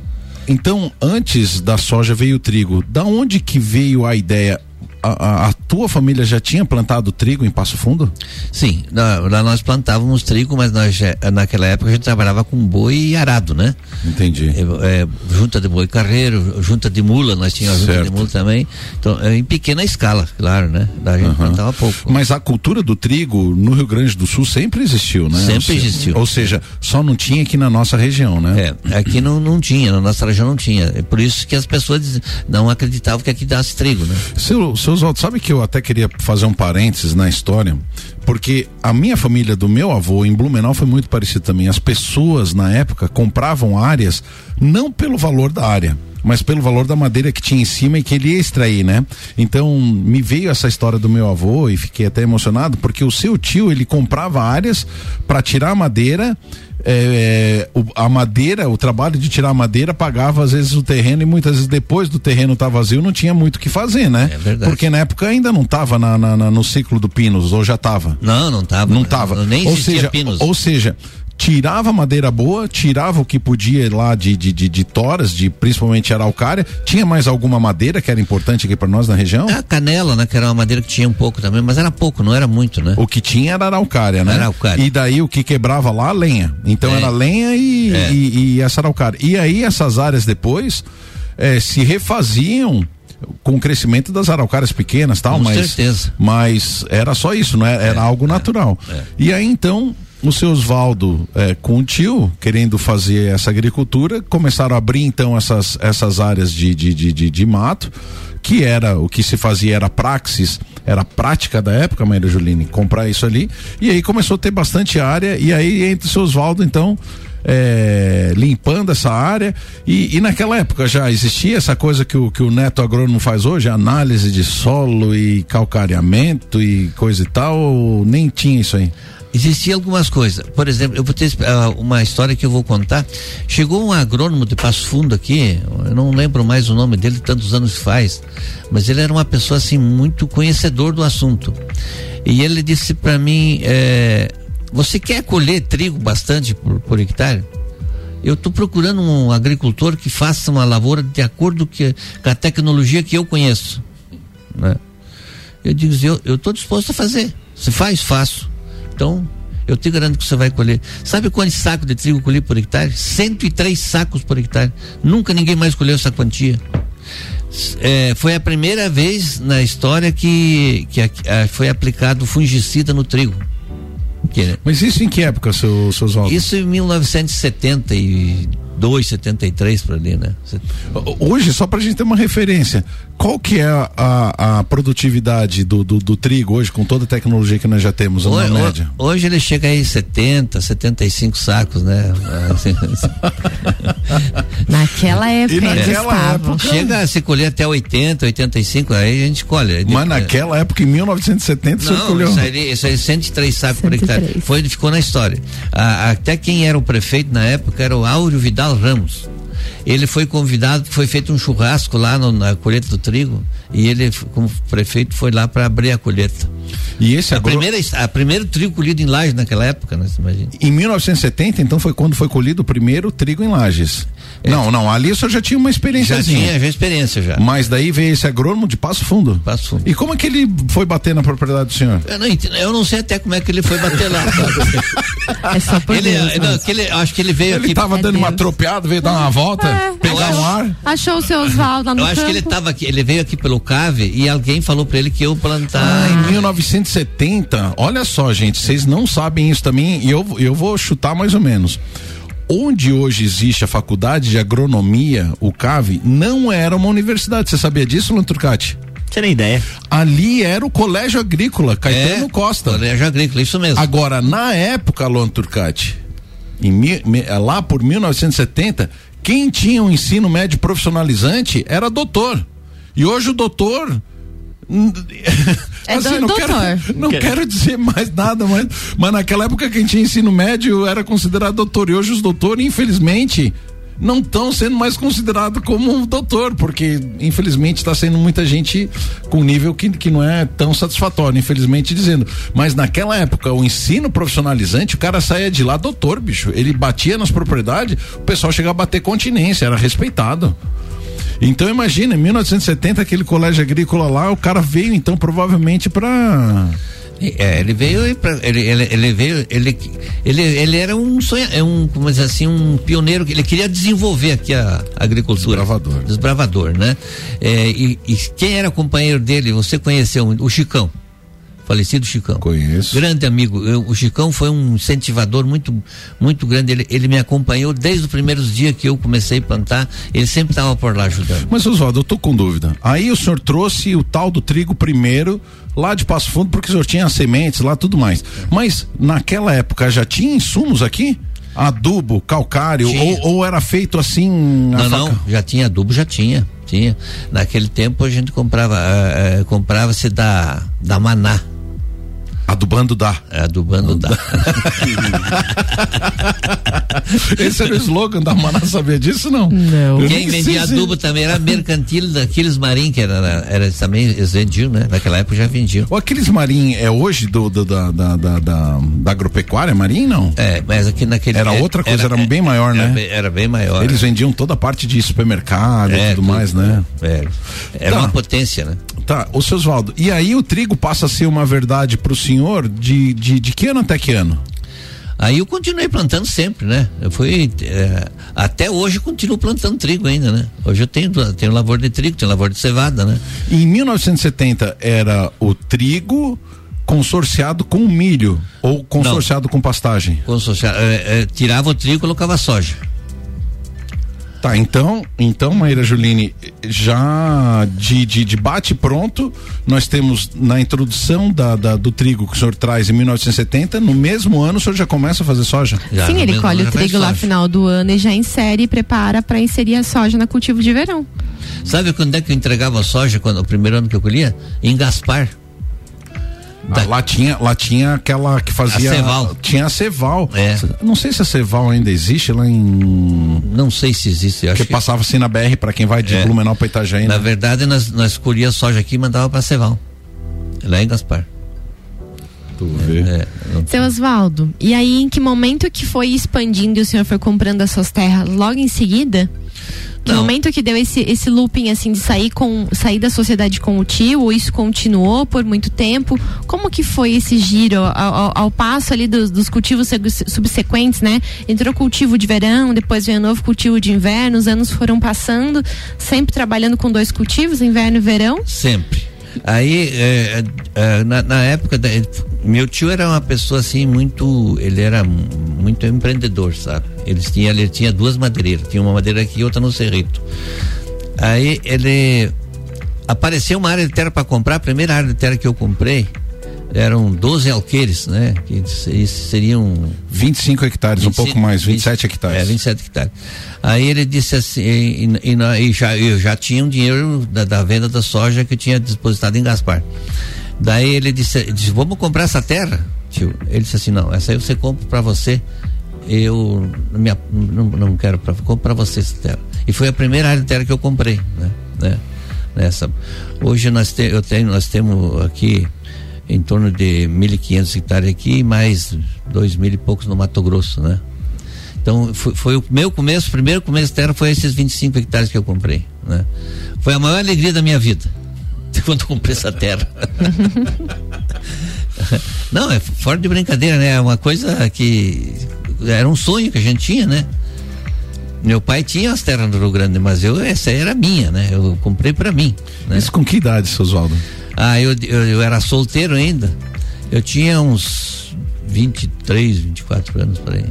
então, antes da soja veio o trigo. Da onde que veio a ideia? A, a- a tua família já tinha plantado trigo em Passo Fundo? Sim, lá nós plantávamos trigo, mas nós já- naquela época a gente trabalhava com boi e arado, né? Entendi. É, é, junta de boi carreiro, junta de mula, nós tínhamos junta de mula também. Então, é, em pequena escala, claro, né? Da gente Aham. plantava pouco. Mas a cultura do trigo no Rio Grande do Sul sempre existiu, né? Sempre Ou seja- existiu. Ou seja, só não tinha aqui na nossa região, né? É, aqui não, não tinha, na nossa região não tinha. É por isso que as pessoas não acreditavam que aqui desse trigo, né? Seu, seu Oswaldo, sabe que eu até queria fazer um parênteses na história? Porque a minha família do meu avô em Blumenau foi muito parecida também. As pessoas na época compravam áreas não pelo valor da área, mas pelo valor da madeira que tinha em cima e que ele ia extrair, né? Então me veio essa história do meu avô e fiquei até emocionado porque o seu tio ele comprava áreas para tirar a madeira. É, o- a madeira, o trabalho de tirar a madeira pagava às vezes o terreno e muitas vezes depois do terreno estar vazio não tinha muito o que fazer, né? É verdade. Porque na época ainda não estava na, na- na- no ciclo do Pinos, ou já estava? Não, não tava. Não estava. Nem ou existia seja, pinos. Ou seja, tirava madeira boa, tirava o que podia lá de, de, de, de toras, de principalmente araucária. Tinha mais alguma madeira que era importante aqui para nós na região? A canela, né? Que era uma madeira que tinha um pouco também, mas era pouco, não era muito, né? O que tinha era araucária, né? Araucária. E daí o que quebrava lá, lenha. Então É. era lenha e, É. e, e essa araucária. E aí essas áreas depois eh, se refaziam com o crescimento das araucárias pequenas tal, Com mas, certeza. mas era só isso, não era, era algo natural. E aí então o seu Osvaldo eh, com o tio querendo fazer essa agricultura começaram a abrir então essas, essas áreas de, de, de, de, de mato que era o que se fazia era praxis, era prática da época, Maíra Juline, comprar isso ali. E aí começou a ter bastante área, e aí entre o seu Oswaldo, então, é, limpando essa área. E, e naquela época já existia essa coisa que o, que o neto agrônomo faz hoje, análise de solo e calcareamento e coisa e tal, nem tinha isso aí? Existia algumas coisas. Por exemplo, eu vou ter uh, uma história que eu vou contar. Chegou um agrônomo de Passo Fundo aqui, eu não lembro mais o nome dele, tantos anos faz, mas ele era uma pessoa assim muito conhecedor do assunto. E ele disse para mim, é, você quer colher trigo bastante por, por hectare? Eu estou procurando um agricultor que faça uma lavoura de acordo que, com a tecnologia que eu conheço. Né? Eu digo, eu estou disposto a fazer. Se faz, faço. Então, eu te garanto que você vai colher. Sabe quantos sacos de trigo colhi por hectare? 103 sacos por hectare. Nunca ninguém mais colheu essa quantia. É, foi a primeira vez na história que, que a, a, foi aplicado fungicida no trigo. Que, Mas isso em que época, seu, seus? Isso em 1972, 73 para ali, né? Hoje, só para a gente ter uma referência, qual que é a, a, a produtividade do, do, do, trigo hoje, com toda a tecnologia que nós já temos, hoje, na média? Hoje ele chega aí 70, 75 sacos, né? Assim, naquela época, e naquela época chega a se colher até 80, 85, aí a gente colhe. Mas naquela época, em 1970, não, você colheu? Isso aí, isso aí 103 sacos 103. por hectare. Foi, ficou na história. Ah, até quem era o prefeito na época era o Áureo Vidal Ramos ele foi convidado, foi feito um churrasco lá no, na colheita do trigo e ele, como prefeito, foi lá para abrir a colheita. E esse a primeira a primeiro trigo colhido em Lages naquela época, né? Imagina. Em 1970, então foi quando foi colhido o primeiro trigo em Lages. É. Não, não, ali o senhor já tinha uma experiência. Já tinha, já experiência já. Mas daí veio esse agrônomo de Passo Fundo. Passo Fundo. E como é que ele foi bater na propriedade do senhor? Eu não, eu não sei até como é que ele foi bater lá. é só por ele, Deus, não, que ele, acho que ele veio ele aqui. Ele tava é dando Deus. uma tropeada, veio dar uma volta, é, pegar um ar. Achou o seu Oswaldo lá no Eu acho campo. que ele tava aqui, ele veio aqui pelo CAVE e alguém falou para ele que eu plantar. Ah, em 1970, olha só, gente, vocês não sabem isso também e eu, eu vou chutar mais ou menos onde hoje existe a faculdade de agronomia, o CAV, não era uma universidade. Você sabia disso, Luan Turcati? Tinha nem ideia. Ali era o Colégio Agrícola, Caetano é, Costa. Colégio Agrícola, isso mesmo. Agora, na época, Luan Turcati, em, lá por 1970, quem tinha um ensino médio profissionalizante era doutor. E hoje o doutor é assim, não, doutor. Quero, não quero dizer mais nada, mas, mas naquela época quem tinha ensino médio era considerado doutor. E hoje os doutores, infelizmente, não estão sendo mais considerados como doutor, porque infelizmente está sendo muita gente com nível que, que não é tão satisfatório, infelizmente dizendo. Mas naquela época, o ensino profissionalizante, o cara saía de lá doutor, bicho. Ele batia nas propriedades, o pessoal chegava a bater continência, era respeitado. Então imagina, em 1970 aquele colégio agrícola lá, o cara veio então provavelmente para é, ele veio pra, ele, ele, ele, veio ele, ele, ele era um sonho, é um como dizer assim um pioneiro ele queria desenvolver aqui a, a agricultura. Desbravador, desbravador né? É, e, e, quem era companheiro dele? Você conheceu o Chicão falecido Chicão. Conheço. Grande amigo. Eu, o Chicão foi um incentivador muito, muito grande. Ele, ele me acompanhou desde os primeiros dias que eu comecei a plantar. Ele sempre estava por lá ajudando. Mas, Oswaldo, eu tô com dúvida. Aí o senhor trouxe o tal do trigo primeiro lá de Passo Fundo, porque o senhor tinha as sementes lá tudo mais. Mas naquela época já tinha insumos aqui? Adubo, calcário, ou, ou, era feito assim? Não, não, já tinha adubo, já tinha. Tinha. Naquele tempo a gente comprava, uh, comprava-se da, da Maná. Adubando dá. Adubando dá. Esse era o slogan da Maná, sabia disso não? Não. Quem vendia adubo também era mercantil daqueles marim, que era, era também, eles vendiam, né? Naquela época já vendiam. O aqueles marim é hoje do, do da, da, da, da, da agropecuária marim, não? É, mas aqui naquele. Era outra coisa, era, era bem maior, era né? Bem, era bem maior. Eles vendiam toda a parte de supermercado é, e tudo, tudo, mais, né? É. Era tá. uma potência, né? Tá, o seu Oswaldo, e aí o trigo passa a ser uma verdade pro senhor de, de, de que ano até que ano? Aí eu continuei plantando sempre, né? Eu fui é, até hoje continuo plantando trigo ainda, né? Hoje eu tenho tenho lavoura de trigo, tenho lavoura de cevada, né? Em 1970 era o trigo consorciado com milho ou consorciado Não. com pastagem? Consorciado, é, é, tirava o trigo e colocava soja. Tá, então, então, Maíra Juline, já de, de, de bate pronto, nós temos na introdução da, da, do trigo que o senhor traz em 1970, no mesmo ano o senhor já começa a fazer soja? Já, Sim, ele colhe o trigo lá no final do ano e já insere e prepara para inserir a soja no cultivo de verão. Sabe quando é que eu entregava a soja, quando, o primeiro ano que eu colhia? Em Gaspar. Ah, lá tinha, lá tinha aquela que fazia. A Ceval. Tinha a Ceval. É. Não sei se a Ceval ainda existe lá em. Não sei se existe. Acho que, que passava assim na BR para quem vai de É. Blumenau para Itajaí. Na né? verdade, nós, nós colhia soja aqui e mandava pra Ceval. Lá em Gaspar. Tu vê. É, não- Seu Oswaldo, e aí em que momento que foi expandindo e o senhor foi comprando as suas terras logo em seguida? Que Não. momento que deu esse, esse looping assim de sair com sair da sociedade com o tio, ou isso continuou por muito tempo? Como que foi esse giro ao, ao- ao passo ali dos, dos cultivos subsequentes, né? Entrou cultivo de verão, depois veio novo cultivo de inverno, os anos foram passando, sempre trabalhando com dois cultivos, inverno e verão. Sempre. Aí, é, é, na, na época, da- meu tio era uma pessoa assim, muito. Ele era mu- muito empreendedor, sabe? Ele tinha, ele tinha duas madeireiras, tinha uma madeira aqui e outra no Cerrito. Aí ele. Apareceu uma área de terra para comprar, a primeira área de terra que eu comprei eram 12 alqueires, né? Que se- seriam 25 hectares, um pouco mais, 27 hectares. é, 27 hectares. Aí ele disse assim, e, e- e já, eu já tinha um dinheiro da, da venda da soja que eu tinha depositado em Gaspar. Daí ele disse, disse, vamos comprar essa terra, tio. Ele disse assim, não, essa aí você compra para você. Eu ap- não, não quero para compro para você essa terra. E foi a primeira área de terra que eu comprei, né? né? Nessa. Hoje nós te, eu tenho, nós temos aqui em torno de 1.500 hectares aqui, mais dois mil e poucos no Mato Grosso, né? Então foi, foi o meu começo, o primeiro começo de terra foi esses 25 hectares que eu comprei, né? Foi a maior alegria da minha vida quando eu comprei essa terra. Não, é fora de brincadeira, né? É uma coisa que era um sonho que a gente tinha, né? Meu pai tinha as terras no Rio Grande, mas eu essa era minha, né? Eu comprei para mim. Né? Isso com que idade, seu Oswaldo? Ah, eu, eu, eu era solteiro ainda. Eu tinha uns 23, 24 anos por aí.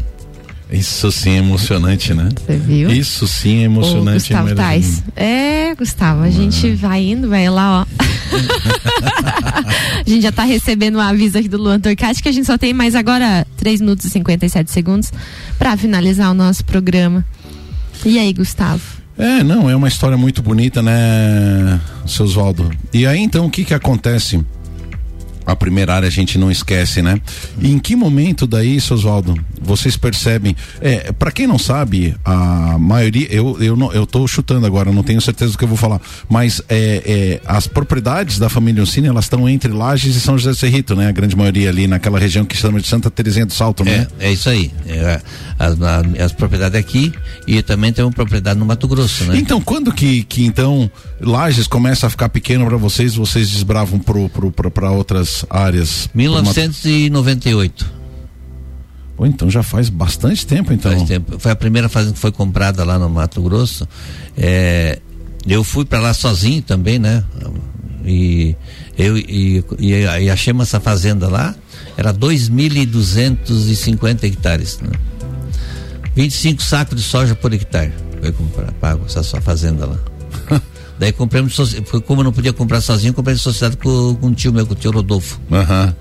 Isso sim é emocionante, né? Você viu? Isso sim é emocionante. Ô, Gustavo mesmo. Tais. É, Gustavo, a gente vai indo, vai lá, ó. a gente já tá recebendo um aviso aqui do Luan Torcati que a gente só tem mais agora 3 minutos e 57 segundos pra finalizar o nosso programa. E aí, Gustavo? É, não, é uma história muito bonita, né, seu Oswaldo? E aí então o que que acontece? A primeira área a gente não esquece, né? E em que momento daí, seu Oswaldo, vocês percebem? É, para quem não sabe, a maioria, eu, eu, não, eu tô chutando agora, não tenho certeza do que eu vou falar, mas é, é, as propriedades da família Oncini, elas estão entre Lages e São José do Cerrito, né? A grande maioria ali naquela região que chama de Santa Terezinha do Salto, né? É, é isso aí. É, as, as propriedades aqui e também tem uma propriedade no Mato Grosso, né? Então, quando que, que então Lages começa a ficar pequeno para vocês, vocês desbravam pro, pro, pro, para outras áreas? 1998. Pô, então já faz bastante tempo, então. Faz tempo. Foi a primeira fazenda que foi comprada lá no Mato Grosso. É, eu fui para lá sozinho também, né? E eu e, e, e achamos essa fazenda lá, era 2.250 hectares. Né? 25 sacos de soja por hectare. Foi comprar, pago essa sua fazenda lá. Daí foi como eu não podia comprar sozinho, comprei em sociedade com, com um tio meu, com o tio Rodolfo. Aham.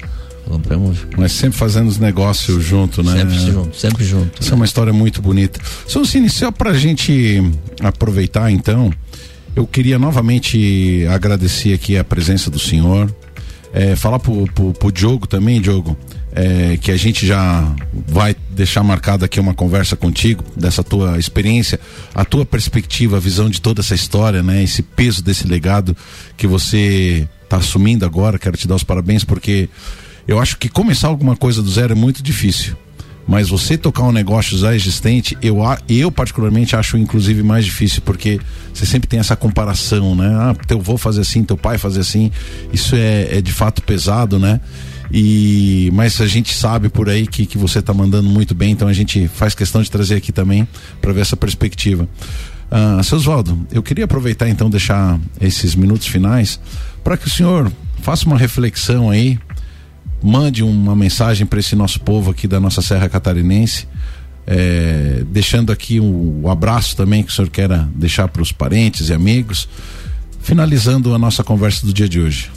Compramos Mas sempre fazendo os negócios junto, né? sempre junto, sempre junto. Isso é uma história muito bonita. Sonsini, só pra gente aproveitar então, eu queria novamente agradecer aqui a presença do senhor. É, falar pro, pro, pro Diogo também, Diogo, é, que a gente já vai deixar marcada aqui uma conversa contigo, dessa tua experiência, a tua perspectiva, a visão de toda essa história, né? Esse peso desse legado que você está assumindo agora. Quero te dar os parabéns porque eu acho que começar alguma coisa do zero é muito difícil. Mas você tocar um negócio já existente, eu, eu particularmente acho inclusive mais difícil, porque você sempre tem essa comparação, né? Ah, teu avô fazer assim, teu pai fazer assim. Isso é, é de fato pesado, né? E, mas a gente sabe por aí que, que você está mandando muito bem, então a gente faz questão de trazer aqui também para ver essa perspectiva. Ah, seu Oswaldo, eu queria aproveitar então deixar esses minutos finais para que o senhor faça uma reflexão aí, mande uma mensagem para esse nosso povo aqui da nossa Serra Catarinense, é, deixando aqui um, um abraço também que o senhor queira deixar para os parentes e amigos, finalizando a nossa conversa do dia de hoje.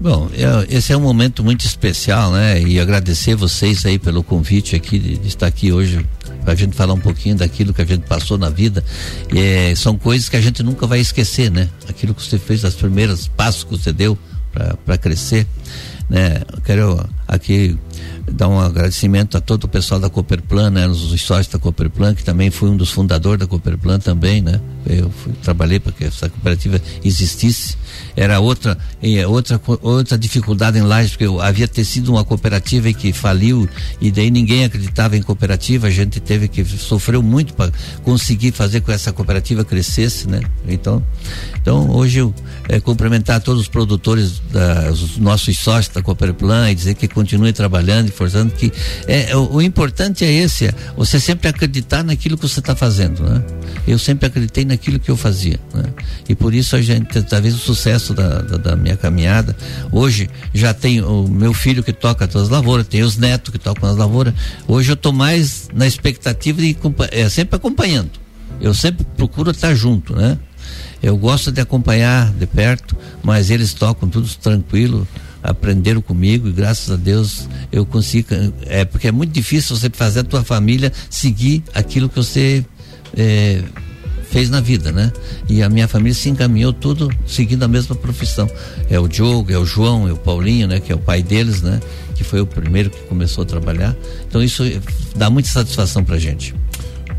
Bom, é- esse é um momento muito especial, né? E agradecer vocês aí pelo convite aqui de, estar aqui hoje para a gente falar um pouquinho daquilo que a gente passou na vida. É, são coisas que a gente nunca vai esquecer, né? Aquilo que você fez, os primeiros passos que você deu para crescer. né? Quero aqui dar um agradecimento a todo o pessoal da Cooperplan, né, os sócios da Cooperplan, que também fui um dos fundadores da Cooperplan também, né? Eu fui, trabalhei para que essa cooperativa existisse. Era outra outra outra dificuldade em Lages, porque eu havia ter sido uma cooperativa que faliu e daí ninguém acreditava em cooperativa, a gente teve que sofreu muito para conseguir fazer com que essa cooperativa crescesse, né? Então, então hoje eu é, cumprimentar todos os produtores, da, os nossos sócios da Cooperplan e dizer que continue trabalhando forçando que é, o, o, importante é esse, é você sempre acreditar naquilo que você está fazendo, né? Eu sempre acreditei naquilo que eu fazia, né? E por isso a gente, talvez o sucesso da, da, da minha caminhada, hoje já tem o meu filho que toca as lavouras, tem os netos que tocam as lavouras, hoje eu estou mais na expectativa de é, sempre acompanhando, eu sempre procuro estar junto, né? Eu gosto de acompanhar de perto, mas eles tocam tudo tranquilo, aprenderam comigo e graças a Deus eu consigo. É porque é muito difícil você fazer a tua família seguir aquilo que você é, fez na vida, né? E a minha família se encaminhou tudo seguindo a mesma profissão. É o Diogo, é o João, é o Paulinho, né? Que é o pai deles, né? Que foi o primeiro que começou a trabalhar. Então isso dá muita satisfação pra gente.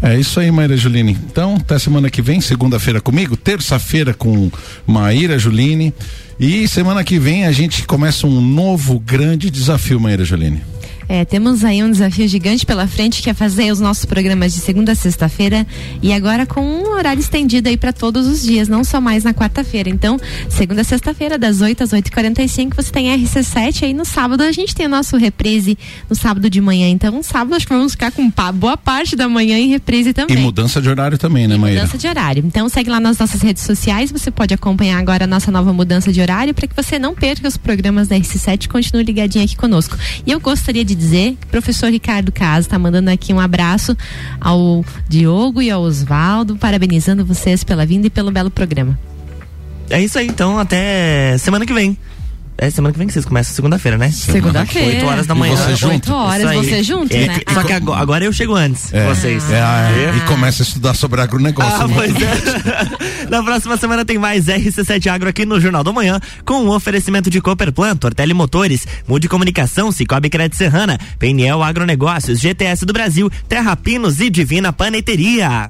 É isso aí, Maíra Juline. Então, até semana que vem, segunda-feira comigo, terça-feira com Maíra Juline. E semana que vem a gente começa um novo grande desafio, Maíra Juline. É, temos aí um desafio gigante pela frente que é fazer os nossos programas de segunda a sexta-feira e agora com um horário estendido aí para todos os dias, não só mais na quarta-feira. Então, segunda a sexta-feira, das 8 às 8h45, você tem RC7 aí no sábado a gente tem o nosso reprise no sábado de manhã. Então, sábado acho que vamos ficar com boa parte da manhã em reprise também. E mudança de horário também, né, Maíra? Mudança de horário. Então, segue lá nas nossas redes sociais, você pode acompanhar agora a nossa nova mudança de horário para que você não perca os programas da RC7 e continue ligadinho aqui conosco. E eu gostaria de dizer que o professor Ricardo Caso está mandando aqui um abraço ao Diogo e ao Osvaldo, parabenizando vocês pela vinda e pelo belo programa. É isso aí, então até semana que vem. É semana que vem que vocês começam segunda-feira, né? Segunda-feira. 8 horas da manhã. E você junto? 8 horas, você junto, é, né? Só que agora, agora, eu chego antes é, vocês. É, é, e começa a estudar sobre agronegócio. Ah, né? pois é. Na próxima semana tem mais RC7 Agro aqui no Jornal da Manhã, com um oferecimento de Cooperplan, Tortelli Motores, Mude Comunicação, Cicobi Crédito Serrana, PNL Agronegócios, GTS do Brasil, Terra Pinos e Divina Paneteria.